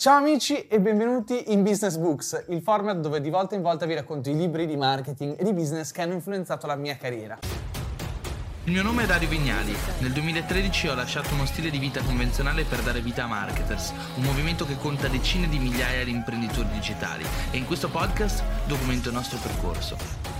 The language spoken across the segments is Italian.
Ciao amici e benvenuti in Business Books, il format dove di volta in volta vi racconto i libri di marketing e di business che hanno influenzato la mia carriera. Il mio nome è Dario Vignali. Nel 2013 ho lasciato uno stile di vita convenzionale per dare vita a Marketers, un movimento che conta decine di migliaia di imprenditori digitali e in questo podcast documento il nostro percorso.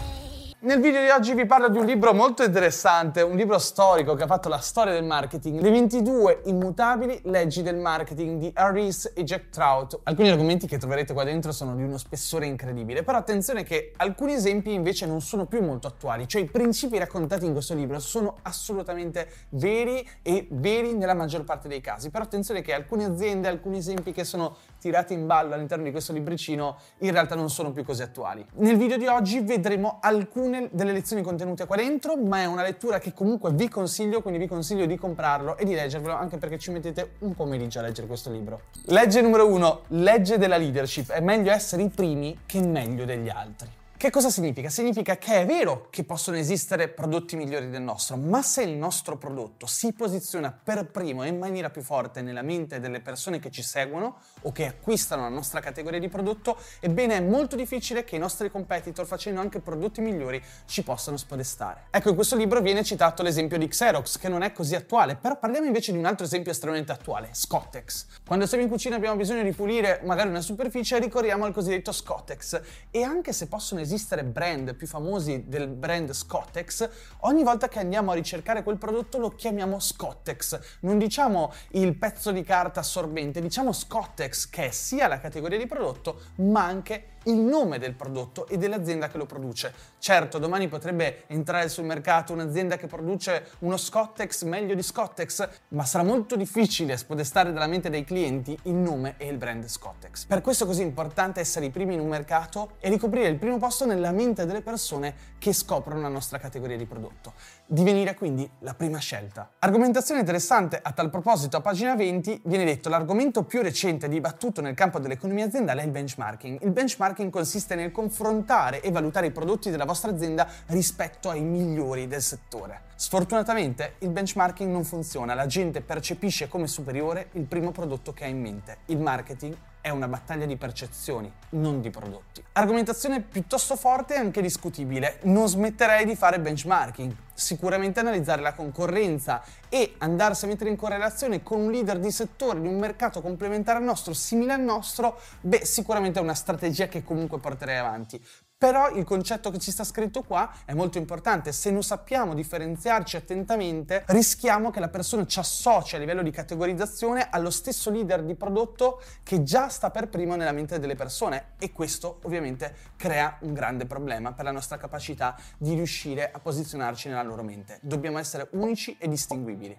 Nel video di oggi vi parlo di un libro molto interessante, un libro storico che ha fatto la storia del marketing, Le 22 immutabili leggi del marketing di Harris e Jack Trout. Alcuni argomenti che troverete qua dentro sono di uno spessore incredibile, però attenzione che alcuni esempi invece non sono più molto attuali, cioè i principi raccontati in questo libro sono assolutamente veri e veri nella maggior parte dei casi, però attenzione che alcune aziende, alcuni esempi che sono tirati in ballo all'interno di questo libricino in realtà non sono più così attuali. Nel video di oggi vedremo alcune delle lezioni contenute qua dentro, ma è una lettura che comunque vi consiglio, quindi vi consiglio di comprarlo e di leggervelo anche perché ci mettete un pomeriggio a leggere questo libro. Legge numero uno, legge della leadership. È meglio essere i primi che meglio degli altri. Che cosa significa? Significa che è vero che possono esistere prodotti migliori del nostro, ma se il nostro prodotto si posiziona per primo e in maniera più forte nella mente delle persone che ci seguono o che acquistano la nostra categoria di prodotto, ebbene è molto difficile che i nostri competitor, facendo anche prodotti migliori, ci possano spodestare. Ecco, in questo libro viene citato l'esempio di Xerox, che non è così attuale, però parliamo invece di un altro esempio estremamente attuale, Scottex. Quando siamo in cucina e abbiamo bisogno di pulire magari una superficie, ricorriamo al cosiddetto Scottex e anche se possono esistere esistere brand più famosi del brand Scottex, ogni volta che andiamo a ricercare quel prodotto lo chiamiamo Scottex. Non diciamo il pezzo di carta assorbente, diciamo Scottex, che è sia la categoria di prodotto, ma anche il nome del prodotto e dell'azienda che lo produce. Certo, domani potrebbe entrare sul mercato un'azienda che produce uno Scottex meglio di Scottex, ma sarà molto difficile spodestare dalla mente dei clienti il nome e il brand Scottex. Per questo è così importante essere i primi in un mercato e ricoprire il primo posto nella mente delle persone che scoprono la nostra categoria di prodotto. Divenire quindi la prima scelta. Argomentazione interessante, a tal proposito a pagina 20 viene detto l'argomento più recente dibattuto nel campo dell'economia aziendale è il benchmarking. Il benchmarking consiste nel confrontare e valutare i prodotti della vostra azienda rispetto ai migliori del settore. Sfortunatamente il benchmarking non funziona, la gente percepisce come superiore il primo prodotto che ha in mente. Il marketing è una battaglia di percezioni, non di prodotti. Argomentazione piuttosto forte e anche discutibile. Non smetterei di fare benchmarking. Sicuramente analizzare la concorrenza e andarsi a mettere in correlazione con un leader di settore, di un mercato complementare al nostro, simile al nostro, beh, sicuramente è una strategia che comunque porterei avanti. Però il concetto che ci sta scritto qua è molto importante. Se non sappiamo differenziarci attentamente, rischiamo che la persona ci associ a livello di categorizzazione allo stesso leader di prodotto che già sta per primo nella mente delle persone e questo ovviamente crea un grande problema per la nostra capacità di riuscire a posizionarci nella loro mente. Dobbiamo essere unici e distinguibili.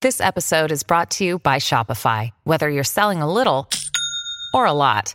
This episode is brought to you by Shopify. Whether you're selling a little or a lot.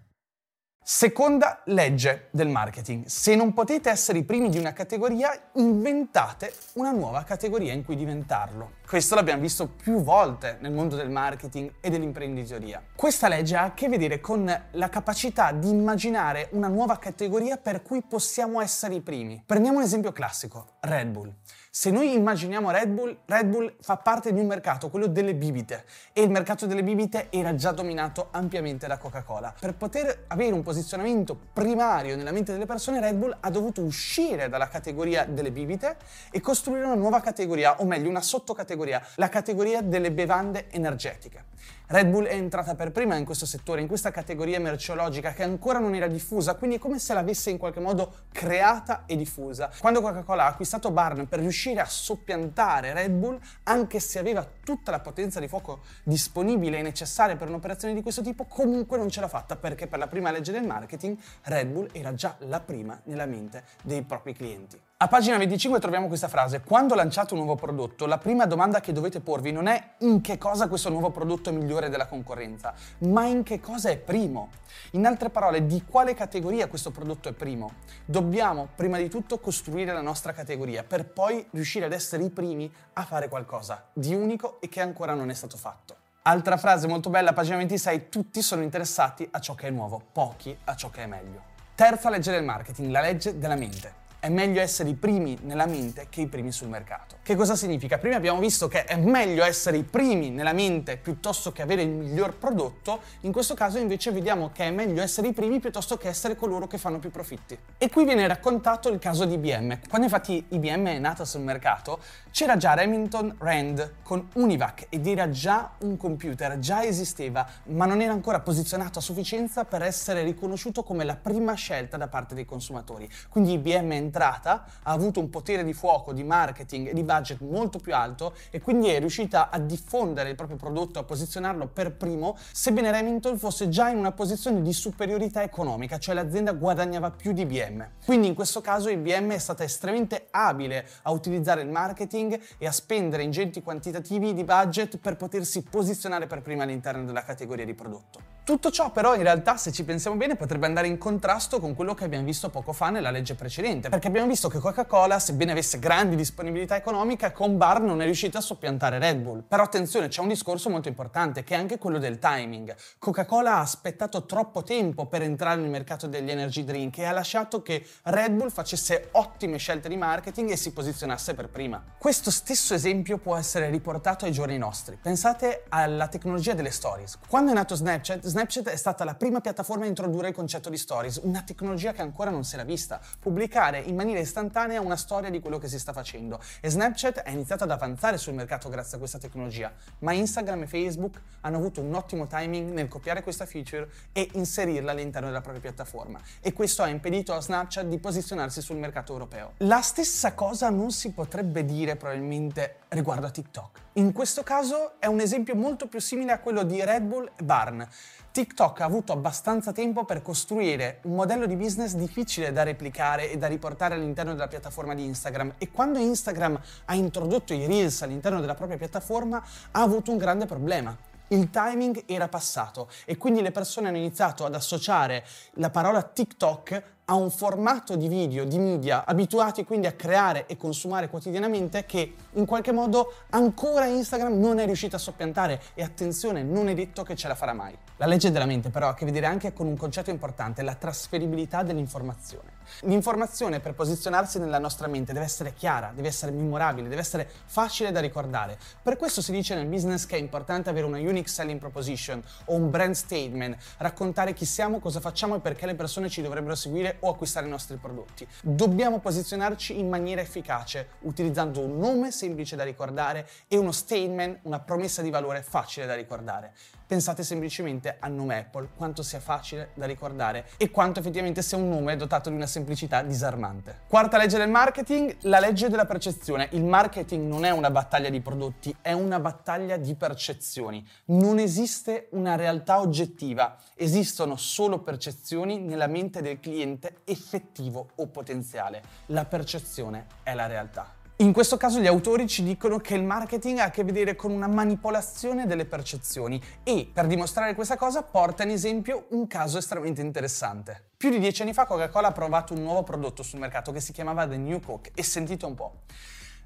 Seconda legge del marketing. Se non potete essere i primi di una categoria, inventate una nuova categoria in cui diventarlo. Questo l'abbiamo visto più volte nel mondo del marketing e dell'imprenditoria. Questa legge ha a che vedere con la capacità di immaginare una nuova categoria per cui possiamo essere i primi. Prendiamo un esempio classico, Red Bull. Se noi immaginiamo Red Bull, Red Bull fa parte di un mercato, quello delle bibite, e il mercato delle bibite era già dominato ampiamente da Coca-Cola. Per poter avere un posizionamento primario nella mente delle persone, Red Bull ha dovuto uscire dalla categoria delle bibite e costruire una nuova categoria, o meglio una sottocategoria, la categoria delle bevande energetiche. Red Bull è entrata per prima in questo settore, in questa categoria merceologica che ancora non era diffusa, quindi è come se l'avesse in qualche modo creata e diffusa. Quando Coca-Cola ha acquistato Barn per riuscire a soppiantare Red Bull, anche se aveva tutta la potenza di fuoco disponibile e necessaria per un'operazione di questo tipo, comunque non ce l'ha fatta perché per la prima legge del marketing Red Bull era già la prima nella mente dei propri clienti. A pagina 25 troviamo questa frase, quando lanciate un nuovo prodotto, la prima domanda che dovete porvi non è in che cosa questo nuovo prodotto è migliore della concorrenza, ma in che cosa è primo? In altre parole, di quale categoria questo prodotto è primo? Dobbiamo prima di tutto costruire la nostra categoria per poi riuscire ad essere i primi a fare qualcosa di unico e che ancora non è stato fatto. Altra frase molto bella, pagina 26, tutti sono interessati a ciò che è nuovo, pochi a ciò che è meglio. Terza legge del marketing, la legge della mente è meglio essere i primi nella mente che i primi sul mercato. Che cosa significa? Prima abbiamo visto che è meglio essere i primi nella mente piuttosto che avere il miglior prodotto, in questo caso invece vediamo che è meglio essere i primi piuttosto che essere coloro che fanno più profitti. E qui viene raccontato il caso di IBM. Quando infatti IBM è nata sul mercato, c'era già Remington Rand con Univac ed era già un computer, già esisteva, ma non era ancora posizionato a sufficienza per essere riconosciuto come la prima scelta da parte dei consumatori. Quindi IBM entrata, ha avuto un potere di fuoco, di marketing e di budget molto più alto e quindi è riuscita a diffondere il proprio prodotto, a posizionarlo per primo, sebbene Remington fosse già in una posizione di superiorità economica, cioè l'azienda guadagnava più di IBM. Quindi in questo caso IBM è stata estremamente abile a utilizzare il marketing e a spendere ingenti quantitativi di budget per potersi posizionare per prima all'interno della categoria di prodotto. Tutto ciò però in realtà, se ci pensiamo bene, potrebbe andare in contrasto con quello che abbiamo visto poco fa nella legge precedente, perché abbiamo visto che Coca-Cola, sebbene avesse grandi disponibilità economica, con Bar non è riuscita a soppiantare Red Bull. Però attenzione, c'è un discorso molto importante, che è anche quello del timing. Coca-Cola ha aspettato troppo tempo per entrare nel mercato degli energy drink e ha lasciato che Red Bull facesse ottime scelte di marketing e si posizionasse per prima. Questo stesso esempio può essere riportato ai giorni nostri. Pensate alla tecnologia delle stories. Quando è nato Snapchat, Snapchat è stata la prima piattaforma a introdurre il concetto di stories, una tecnologia che ancora non si era vista. Pubblicare in maniera istantanea una storia di quello che si sta facendo. E Snapchat è iniziato ad avanzare sul mercato grazie a questa tecnologia, ma Instagram e Facebook hanno avuto un ottimo timing nel copiare questa feature e inserirla all'interno della propria piattaforma. E questo ha impedito a Snapchat di posizionarsi sul mercato europeo. La stessa cosa non si potrebbe dire probabilmente riguardo a TikTok. In questo caso è un esempio molto più simile a quello di Red Bull e Barn. TikTok ha avuto abbastanza tempo per costruire un modello di business difficile da replicare e da riportare all'interno della piattaforma di Instagram e quando Instagram ha introdotto i Reels all'interno della propria piattaforma ha avuto un grande problema. Il timing era passato e quindi le persone hanno iniziato ad associare la parola TikTok a un formato di video, di media, abituati quindi a creare e consumare quotidianamente che in qualche modo ancora Instagram non è riuscita a soppiantare e attenzione, non è detto che ce la farà mai. La legge della mente però ha a che vedere anche con un concetto importante, la trasferibilità dell'informazione. L'informazione per posizionarsi nella nostra mente deve essere chiara, deve essere memorabile, deve essere facile da ricordare. Per questo si dice nel business che è importante avere una unique selling proposition o un brand statement, raccontare chi siamo, cosa facciamo e perché le persone ci dovrebbero seguire o acquistare i nostri prodotti. Dobbiamo posizionarci in maniera efficace, utilizzando un nome semplice da ricordare e uno statement, una promessa di valore facile da ricordare. Pensate semplicemente al nome Apple, quanto sia facile da ricordare e quanto effettivamente sia un nome dotato di una semplicità disarmante. Quarta legge del marketing, la legge della percezione. Il marketing non è una battaglia di prodotti, è una battaglia di percezioni. Non esiste una realtà oggettiva, esistono solo percezioni nella mente del cliente effettivo o potenziale. La percezione è la realtà. In questo caso gli autori ci dicono che il marketing ha a che vedere con una manipolazione delle percezioni e per dimostrare questa cosa porta in esempio un caso estremamente interessante. Più di dieci anni fa Coca-Cola ha provato un nuovo prodotto sul mercato che si chiamava The New Coke e sentite un po'.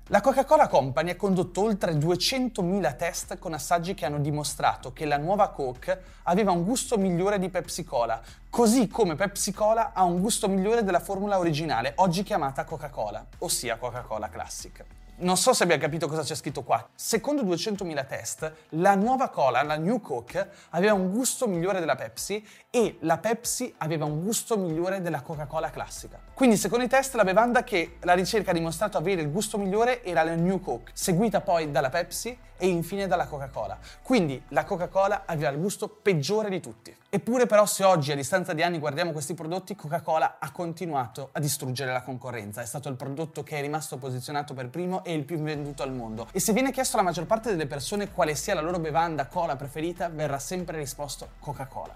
La Coca-Cola Company ha condotto oltre 200.000 test con assaggi che hanno dimostrato che la nuova Coke aveva un gusto migliore di Pepsi Cola, così come Pepsi Cola ha un gusto migliore della formula originale, oggi chiamata Coca-Cola, ossia Coca-Cola Classic. Non so se abbia capito cosa c'è scritto qua. Secondo 200.000 test, la nuova cola, la New Coke, aveva un gusto migliore della Pepsi e la Pepsi aveva un gusto migliore della Coca-Cola classica. Quindi, secondo i test, la bevanda che la ricerca ha dimostrato avere il gusto migliore era la New Coke, seguita poi dalla Pepsi e infine dalla Coca-Cola. Quindi la Coca-Cola aveva il gusto peggiore di tutti. Eppure però se oggi a distanza di anni guardiamo questi prodotti, Coca-Cola ha continuato a distruggere la concorrenza. È stato il prodotto che è rimasto posizionato per primo e il più venduto al mondo. E se viene chiesto alla maggior parte delle persone quale sia la loro bevanda cola preferita, verrà sempre risposto Coca-Cola.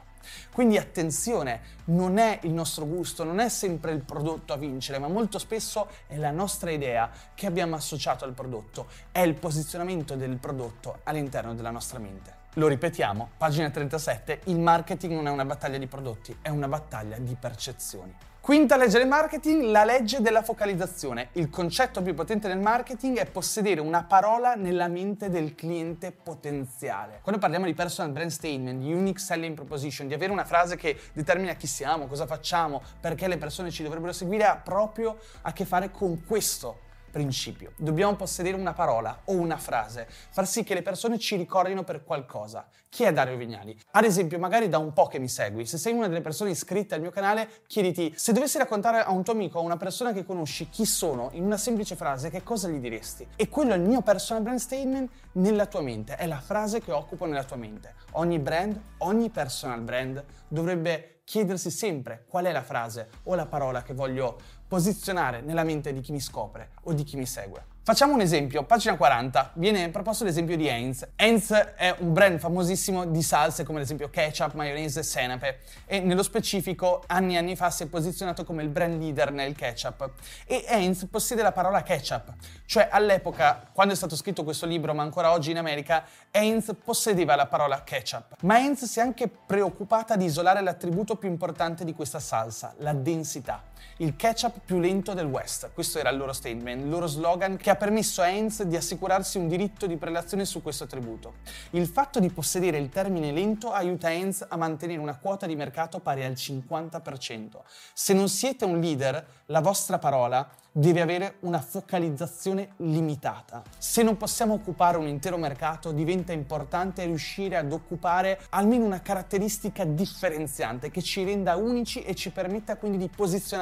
Quindi attenzione, non è il nostro gusto, non è sempre il prodotto a vincere, ma molto spesso è la nostra idea che abbiamo associato al prodotto, è il posizionamento del prodotto all'interno della nostra mente. Lo ripetiamo, pagina 37, il marketing non è una battaglia di prodotti, è una battaglia di percezioni. Quinta legge del marketing, la legge della focalizzazione. Il concetto più potente del marketing è possedere una parola nella mente del cliente potenziale. Quando parliamo di personal brand statement, di unique selling proposition, di avere una frase che determina chi siamo, cosa facciamo, perché le persone ci dovrebbero seguire, ha proprio a che fare con questo principio. Dobbiamo possedere una parola o una frase, far sì che le persone ci ricordino per qualcosa. Chi è Dario Vignali? Ad esempio, magari da un po' che mi segui, se sei una delle persone iscritte al mio canale, chiediti se dovessi raccontare a un tuo amico o a una persona che conosci chi sono in una semplice frase, che cosa gli diresti? E quello è il mio personal brand statement nella tua mente, è la frase che occupo nella tua mente. Ogni brand, ogni personal brand dovrebbe chiedersi sempre qual è la frase o la parola che voglio posizionare nella mente di chi mi scopre o di chi mi segue. Facciamo un esempio, pagina 40, viene proposto l'esempio di Heinz. Heinz è un brand famosissimo di salse come ad esempio ketchup, maionese, senape e nello specifico anni e anni fa si è posizionato come il brand leader nel ketchup e Heinz possiede la parola ketchup, cioè all'epoca quando è stato scritto questo libro ma ancora oggi in America Heinz possedeva la parola ketchup. Ma Heinz si è anche preoccupata di isolare l'attributo più importante di questa salsa, la densità. Il ketchup più lento del West, questo era il loro statement, il loro slogan che ha permesso a Heinz di assicurarsi un diritto di prelazione su questo attributo. Il fatto di possedere il termine lento aiuta Heinz a mantenere una quota di mercato pari al 50%. Se non siete un leader, la vostra parola deve avere una focalizzazione limitata. Se non possiamo occupare un intero mercato, diventa importante riuscire ad occupare almeno una caratteristica differenziante che ci renda unici e ci permetta quindi di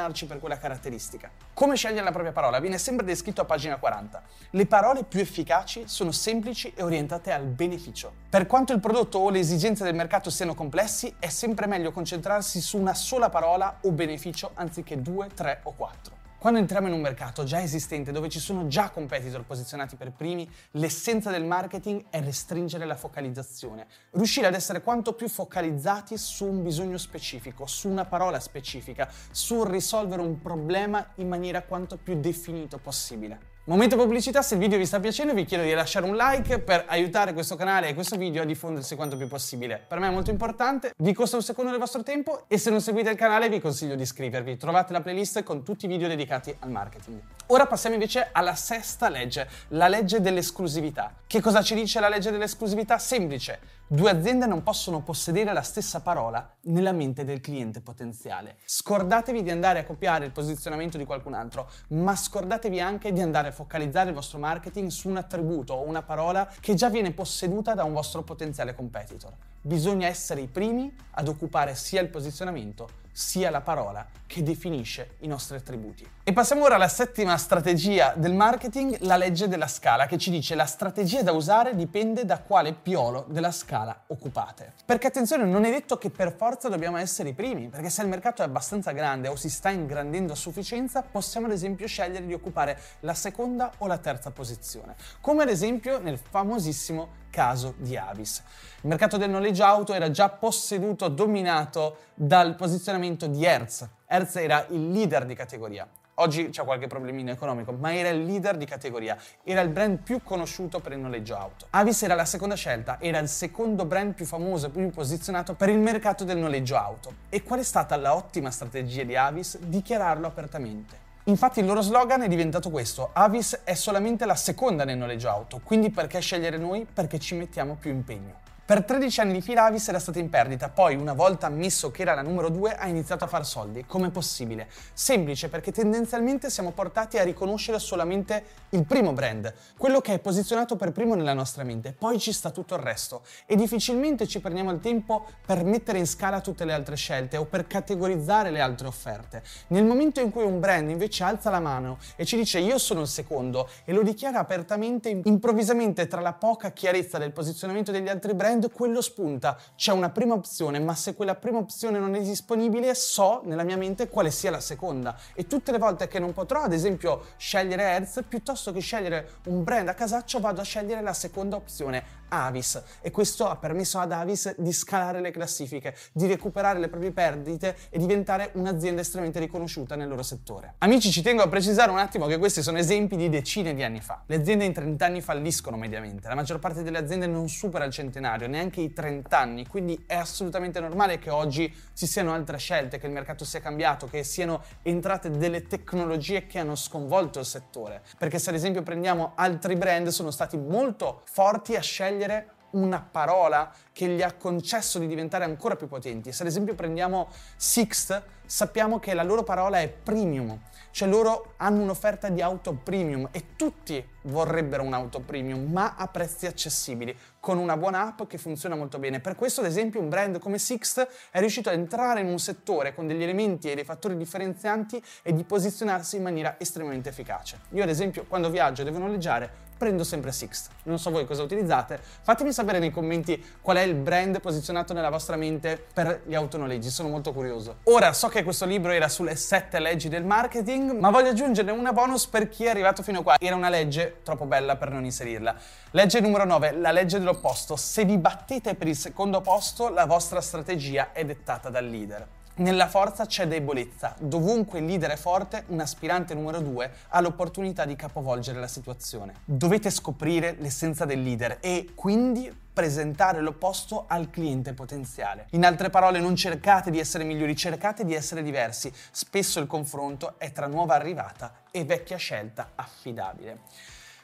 posizionarci per quella caratteristica. Come scegliere la propria parola? Viene sempre descritto a pagina 40. Le parole più efficaci sono semplici e orientate al beneficio. Per quanto il prodotto o le esigenze del mercato siano complessi, è sempre meglio concentrarsi su una sola parola o beneficio anziché due, tre o quattro. Quando entriamo in un mercato già esistente dove ci sono già competitor posizionati per primi, l'essenza del marketing è restringere la focalizzazione, riuscire ad essere quanto più focalizzati su un bisogno specifico, su una parola specifica, su risolvere un problema in maniera quanto più definito possibile. Momento pubblicità, se il video vi sta piacendo vi chiedo di lasciare un like per aiutare questo canale e questo video a diffondersi quanto più possibile. Per me è molto importante, vi costa un secondo del vostro tempo e se non seguite il canale vi consiglio di iscrivervi. Trovate la playlist con tutti i video dedicati al marketing. Ora passiamo invece alla sesta legge, la legge dell'esclusività. Che cosa ci dice la legge dell'esclusività? Semplice. Due aziende non possono possedere la stessa parola nella mente del cliente potenziale. Scordatevi di andare a copiare il posizionamento di qualcun altro, ma scordatevi anche di andare a focalizzare il vostro marketing su un attributo o una parola che già viene posseduta da un vostro potenziale competitor. Bisogna essere i primi ad occupare sia il posizionamento sia la parola che definisce i nostri attributi. E passiamo ora alla settima strategia del marketing, la legge della scala, che ci dice la strategia da usare dipende da quale piolo della scala occupate. Perché attenzione, non è detto che per forza dobbiamo essere i primi, perché se il mercato è abbastanza grande o si sta ingrandendo a sufficienza, possiamo ad esempio scegliere di occupare la seconda o la terza posizione, come ad esempio nel famosissimo caso di Avis. Il mercato del noleggio auto era già posseduto, dominato dal posizionamento di Hertz. Hertz era il leader di categoria. Oggi c'è qualche problemino economico, ma era il leader di categoria, era il brand più conosciuto per il noleggio auto. Avis era la seconda scelta, era il secondo brand più famoso e più posizionato per il mercato del noleggio auto. E qual è stata la ottima strategia di Avis? Dichiararlo apertamente. Infatti il loro slogan è diventato questo, Avis è solamente la seconda nel noleggio auto, quindi perché scegliere noi? Perché ci mettiamo più impegno. Per 13 anni di fila Avis era stata in perdita, poi una volta ammesso che era la numero 2 ha iniziato a far soldi. Come possibile? Semplice perché tendenzialmente siamo portati a riconoscere solamente il primo brand, quello che è posizionato per primo nella nostra mente, poi ci sta tutto il resto e difficilmente ci prendiamo il tempo per mettere in scala tutte le altre scelte o per categorizzare le altre offerte. Nel momento in cui un brand invece alza la mano e ci dice io sono il secondo e lo dichiara apertamente, improvvisamente tra la poca chiarezza del posizionamento degli altri brand brand, quello spunta. C'è una prima opzione, ma se quella prima opzione non è disponibile, so nella mia mente quale sia la seconda. E tutte le volte che non potrò, ad esempio, scegliere Hertz, piuttosto che scegliere un brand a casaccio, vado a scegliere la seconda opzione, Avis. E questo ha permesso ad Avis di scalare le classifiche, di recuperare le proprie perdite e diventare un'azienda estremamente riconosciuta nel loro settore. Amici, ci tengo a precisare un attimo che questi sono esempi di decine di anni fa. Le aziende in 30 anni falliscono mediamente, la maggior parte delle aziende non supera il centenario neanche i 30 anni, quindi è assolutamente normale che oggi ci siano altre scelte, che il mercato sia cambiato, che siano entrate delle tecnologie che hanno sconvolto il settore. Perché se ad esempio prendiamo altri brand sono stati molto forti a scegliere una parola che gli ha concesso di diventare ancora più potenti. Se ad esempio prendiamo Sixt, sappiamo che la loro parola è premium, cioè loro hanno un'offerta di auto premium e tutti vorrebbero un'auto premium, ma a prezzi accessibili, con una buona app che funziona molto bene. Per questo, ad esempio, un brand come Sixt è riuscito a entrare in un settore con degli elementi e dei fattori differenzianti e di posizionarsi in maniera estremamente efficace. Io, ad esempio, quando viaggio devo noleggiare, prendo sempre Sixt. Non so voi cosa utilizzate, fatemi sapere nei commenti qual è il brand posizionato nella vostra mente per gli autonoleggi, sono molto curioso. Ora so che questo libro era sulle sette leggi del marketing, ma voglio aggiungerne una bonus per chi è arrivato fino a qua. Era una legge troppo bella per non inserirla. Legge numero 9, la legge dell'opposto. Se vi battete per il secondo posto, la vostra strategia è dettata dal leader. Nella forza c'è debolezza. Dovunque il leader è forte, un aspirante numero due ha l'opportunità di capovolgere la situazione. Dovete scoprire l'essenza del leader e quindi presentare l'opposto al cliente potenziale. In altre parole, non cercate di essere migliori, cercate di essere diversi. Spesso il confronto è tra nuova arrivata e vecchia scelta affidabile.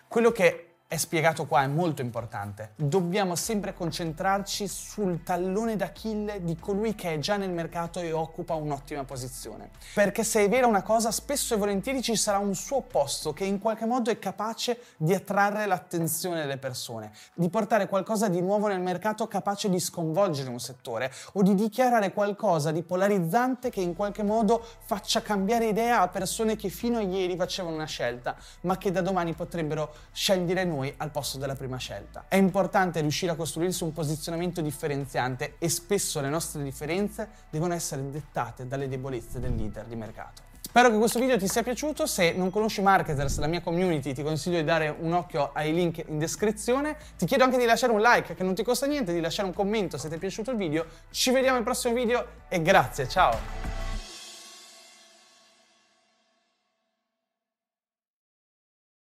Quello che è spiegato qua, è molto importante. Dobbiamo sempre concentrarci sul tallone d'Achille di colui che è già nel mercato e occupa un'ottima posizione. Perché se è vera una cosa, spesso e volentieri ci sarà un suo posto che in qualche modo è capace di attrarre l'attenzione delle persone, di portare qualcosa di nuovo nel mercato capace di sconvolgere un settore o di dichiarare qualcosa di polarizzante che in qualche modo faccia cambiare idea a persone che fino a ieri facevano una scelta, ma che da domani potrebbero scegliere noi noi al posto della prima scelta. È importante riuscire a costruirsi un posizionamento differenziante e spesso le nostre differenze devono essere dettate dalle debolezze del leader di mercato. Spero che questo video ti sia piaciuto, se non conosci Marketers, la mia community, ti consiglio di dare un occhio ai link in descrizione. Ti chiedo anche di lasciare un like che non ti costa niente, di lasciare un commento se ti è piaciuto il video. Ci vediamo al prossimo video e grazie, ciao!